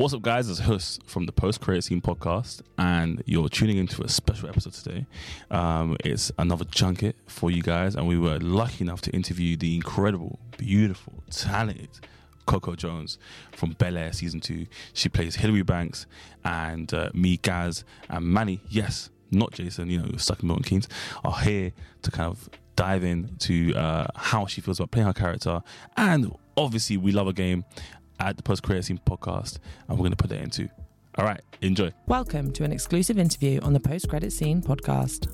What's up, guys? It's Huss from the Post Credit Scene podcast, and you're tuning into a special episode today. Um, it's another junket for you guys, and we were lucky enough to interview the incredible, beautiful, talented Coco Jones from Bel Air season two. She plays Hilary Banks, and uh, me, Gaz, and Manny. Yes, not Jason. You know, stuck in Milton Keynes are here to kind of dive into uh, how she feels about playing her character, and obviously we love a game at the Post Credit Scene podcast, and we're going to put that into. All right, enjoy. Welcome to an exclusive interview on the Post Credit Scene podcast.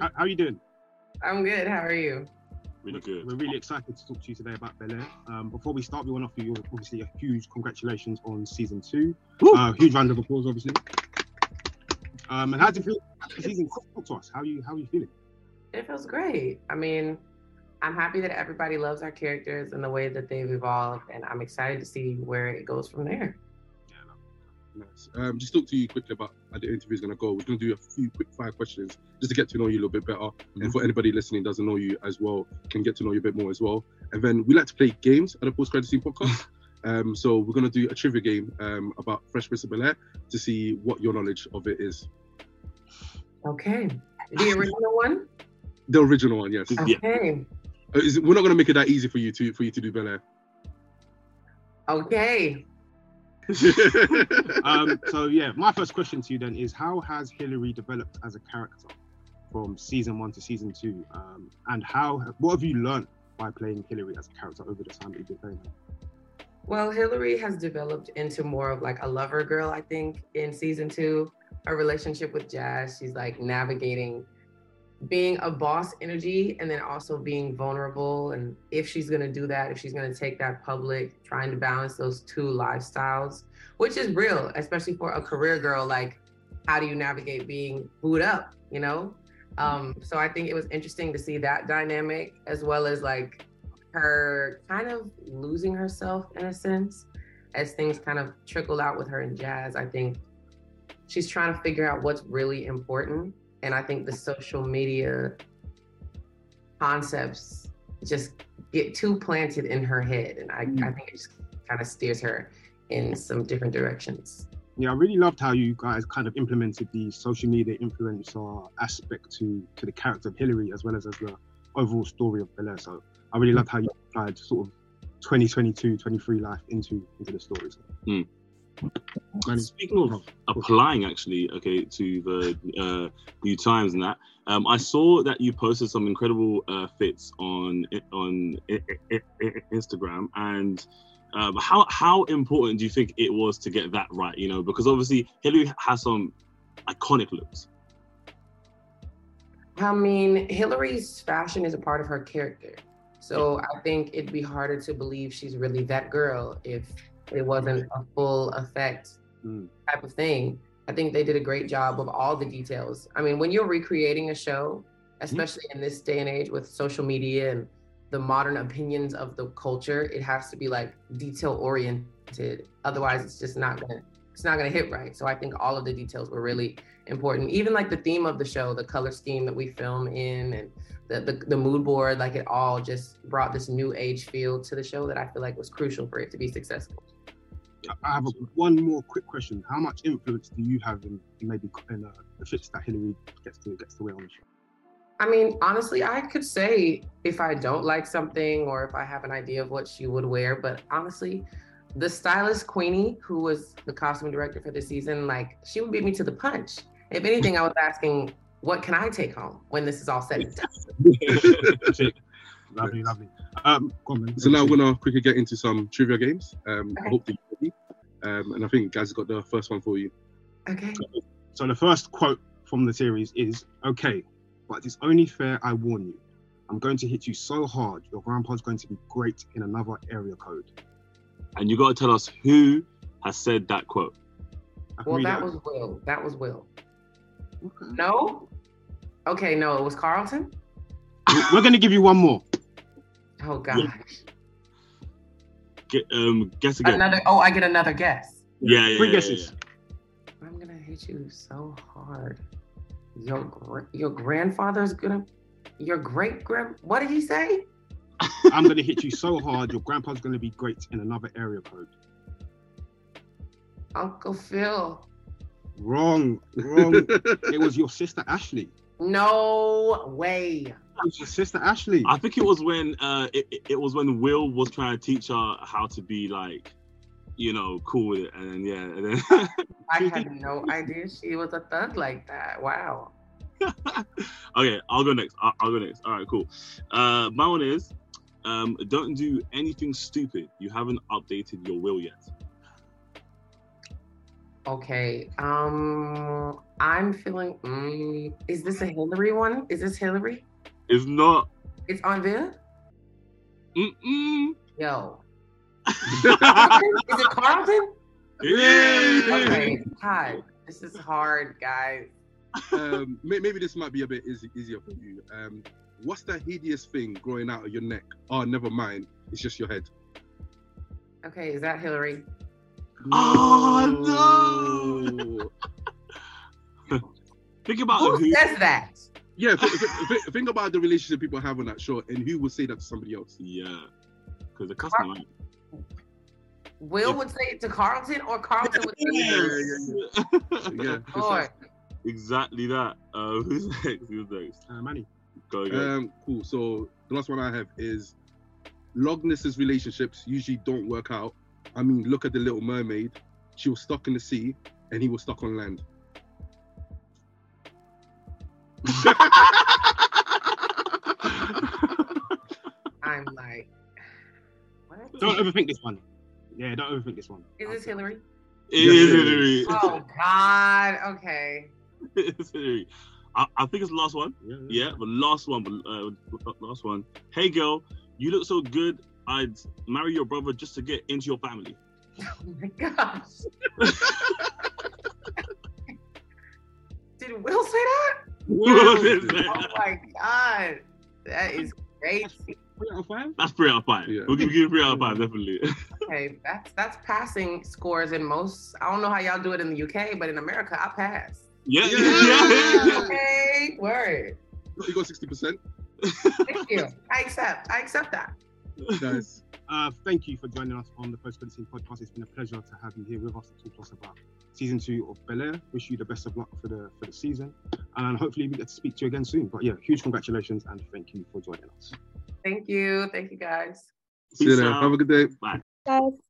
How, how are you doing? I'm good. How are you? Really good. We're really excited to talk to you today about Bel Air. Um, before we start, we want to offer you obviously a huge congratulations on season two. Uh, huge round of applause, obviously. Um, and how do you feel? after Season talk to us. How are you? How are you feeling? It feels great. I mean, I'm happy that everybody loves our characters and the way that they've evolved, and I'm excited to see where it goes from there. Yeah, nice. Um, just talk to you quickly about how the interview is going to go. We're going to do a few quick fire questions just to get to know you a little bit better. And for anybody listening doesn't know you as well, can get to know you a bit more as well. And then we like to play games at the Post Credit Scene podcast. um, so we're going to do a trivia game um, about Fresh Prince of Bel Air to see what your knowledge of it is. Okay. The original one? The original one, yes. Okay. Uh, is we're not going to make it that easy for you to for you to do Bel Air. Okay. Um, so yeah, my first question to you then is: How has Hilary developed as a character from season one to season two? Um, and how? What have you learned by playing Hilary as a character over the time that you've been playing her? Well, Hilary has developed into more of like a lover girl, I think, in season two. Her relationship with Jazz, she's like navigating being a boss energy and then also being vulnerable. And if she's going to do that, if she's going to take that public, trying to balance those two lifestyles, which is real, especially for a career girl. Like, how do you navigate being booed up, you know? Um, so I think it was interesting to see that dynamic as well as like her kind of losing herself in a sense as things kind of trickled out with her and Jazz. I think she's trying to figure out what's really important. And I think the social media concepts just get too planted in her head. And I, I think it just kind of steers her in some different directions. Yeah, I really loved how you guys kind of implemented the social media influencer aspect to to the character of Hilary as well as, as the overall story of Bel Air. So I really loved how you applied sort of 2022, 23 life into into the story. So. Hmm. Manny? Speaking of applying, actually, okay, to the uh, new times and that, um, I saw that you posted some incredible uh, fits on on I- I- I- Instagram, and um, how how important do you think it was to get that right? You know, because obviously Hilary has some iconic looks. I mean, Hilary's fashion is a part of her character. So I think it'd be harder to believe she's really that girl if it wasn't a full effect Mm. type of thing. I think they did a great job of all the details. I mean, when you're recreating a show, especially in this day and age with social media and the modern opinions of the culture, it has to be like detail oriented. Otherwise, it's just not gonna it's not gonna hit right. So I think all of the details were really important. Even like the theme of the show, the color scheme that we film in, and the, the the mood board, like it all just brought this new age feel to the show that I feel like was crucial for it to be successful. I have a, one more quick question. How much influence do you have in maybe in uh, the fits that Hilary gets to gets to wear on the show? I mean, honestly, I could say if I don't like something or if I have an idea of what she would wear, but honestly, the stylist Queenie, who was the costume director for this season, like she would beat me to the punch. If anything, I was asking, what can I take home when this is all said and done? Lovely, lovely. Um, go on, man. So now we're gonna quickly get into some trivia games. Um, I hope that you're ready. Um, and I think Gaz got the first one for you. Okay. So the first quote from the series is, "Okay, but it's only fair I warn you. I'm going to hit you so hard, your grandpa's going to be great in another area code." And you got to tell us who has said that quote. Well, that it was Will. That was Will. Okay. No? Okay, no, it was Carlton? We're going to give you one more. Oh, gosh. Get, um, guess again. Another, oh, I get another guess. yeah, yeah, Three yeah, guesses. I'm going to hit you so hard. Your, gr- your grandfather's going to, your great grand, what did he say? I'm going to hit you so hard, your grandpa's going to be great in another area code. Uncle Phil. Wrong, wrong. it was your sister Ashley. No way. It was your sister Ashley. I think it was when uh, it, it- it was when Will was trying to teach her how to be like, you know, cool with it, and then yeah, and then I had no idea she was a thug like that. Wow. okay, I'll go next. I'll, I'll go next. All right, cool. Uh, my one is, um, don't do anything stupid. You haven't updated your will yet. Okay. Um, I'm feeling. Mm, is this a Hilary one? Is this Hilary? It's not. It's on Viv. Mm-mm. Yo. is it Carlton? Yeah. Okay. God, this is hard, guys. um, maybe this might be a bit easy, easier for you. Um, what's the hideous thing growing out of your neck? Oh, never mind. It's just your head. Okay, is that Hilary? Oh, no. Think about Who who. says that? yeah, th- th- th- think about the relationship people have on that show, and who would say that to somebody else? Yeah, because the customer. Will would say it to Carlton, or Carlton would say it to Yeah, yeah. Lord. exactly that. Uh, who's next? Who's next? Uh, Manny. Go again. Um, cool. So the last one I have is Logness's relationships usually don't work out. I mean, look at the Little Mermaid. She was stuck in the sea, and he was stuck on land. I'm like, what? Don't overthink this one. Yeah, don't overthink this one. Is this Hilary? It is Yeah. Hilary. Oh God. Okay. It's Hilary. I, I think it's the last one. Yeah, Yeah, but last one, but uh, last one. Hey, girl, you look so good. I'd marry your brother just to get into your family. Oh my gosh. Did Will say that? Will? Oh my God. That is crazy. Three out of five. That's three out of five. Yeah. We'll give you three out of five, definitely. Okay, that's that's passing scores in most. I don't know how y'all do it in the UK, but in America, I pass. yeah, Yeah. yeah. Okay, word. You got sixty percent. Thank you. I accept. I accept that. Nice. Uh, thank you for joining us on the Post Credit Scene podcast. It's been a pleasure to have you here with us to talk to us about season two of Bel Air. Wish you the best of luck for the for the season, and hopefully we get to speak to you again soon. But yeah, huge congratulations and thank you for joining us. Thank you. Thank you, guys. See you Peace there. out. Have a good day. Bye. guys.